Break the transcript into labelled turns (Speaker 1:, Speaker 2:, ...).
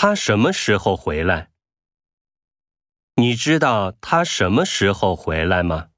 Speaker 1: 他什么时候回来？你知道他什么时候回来吗？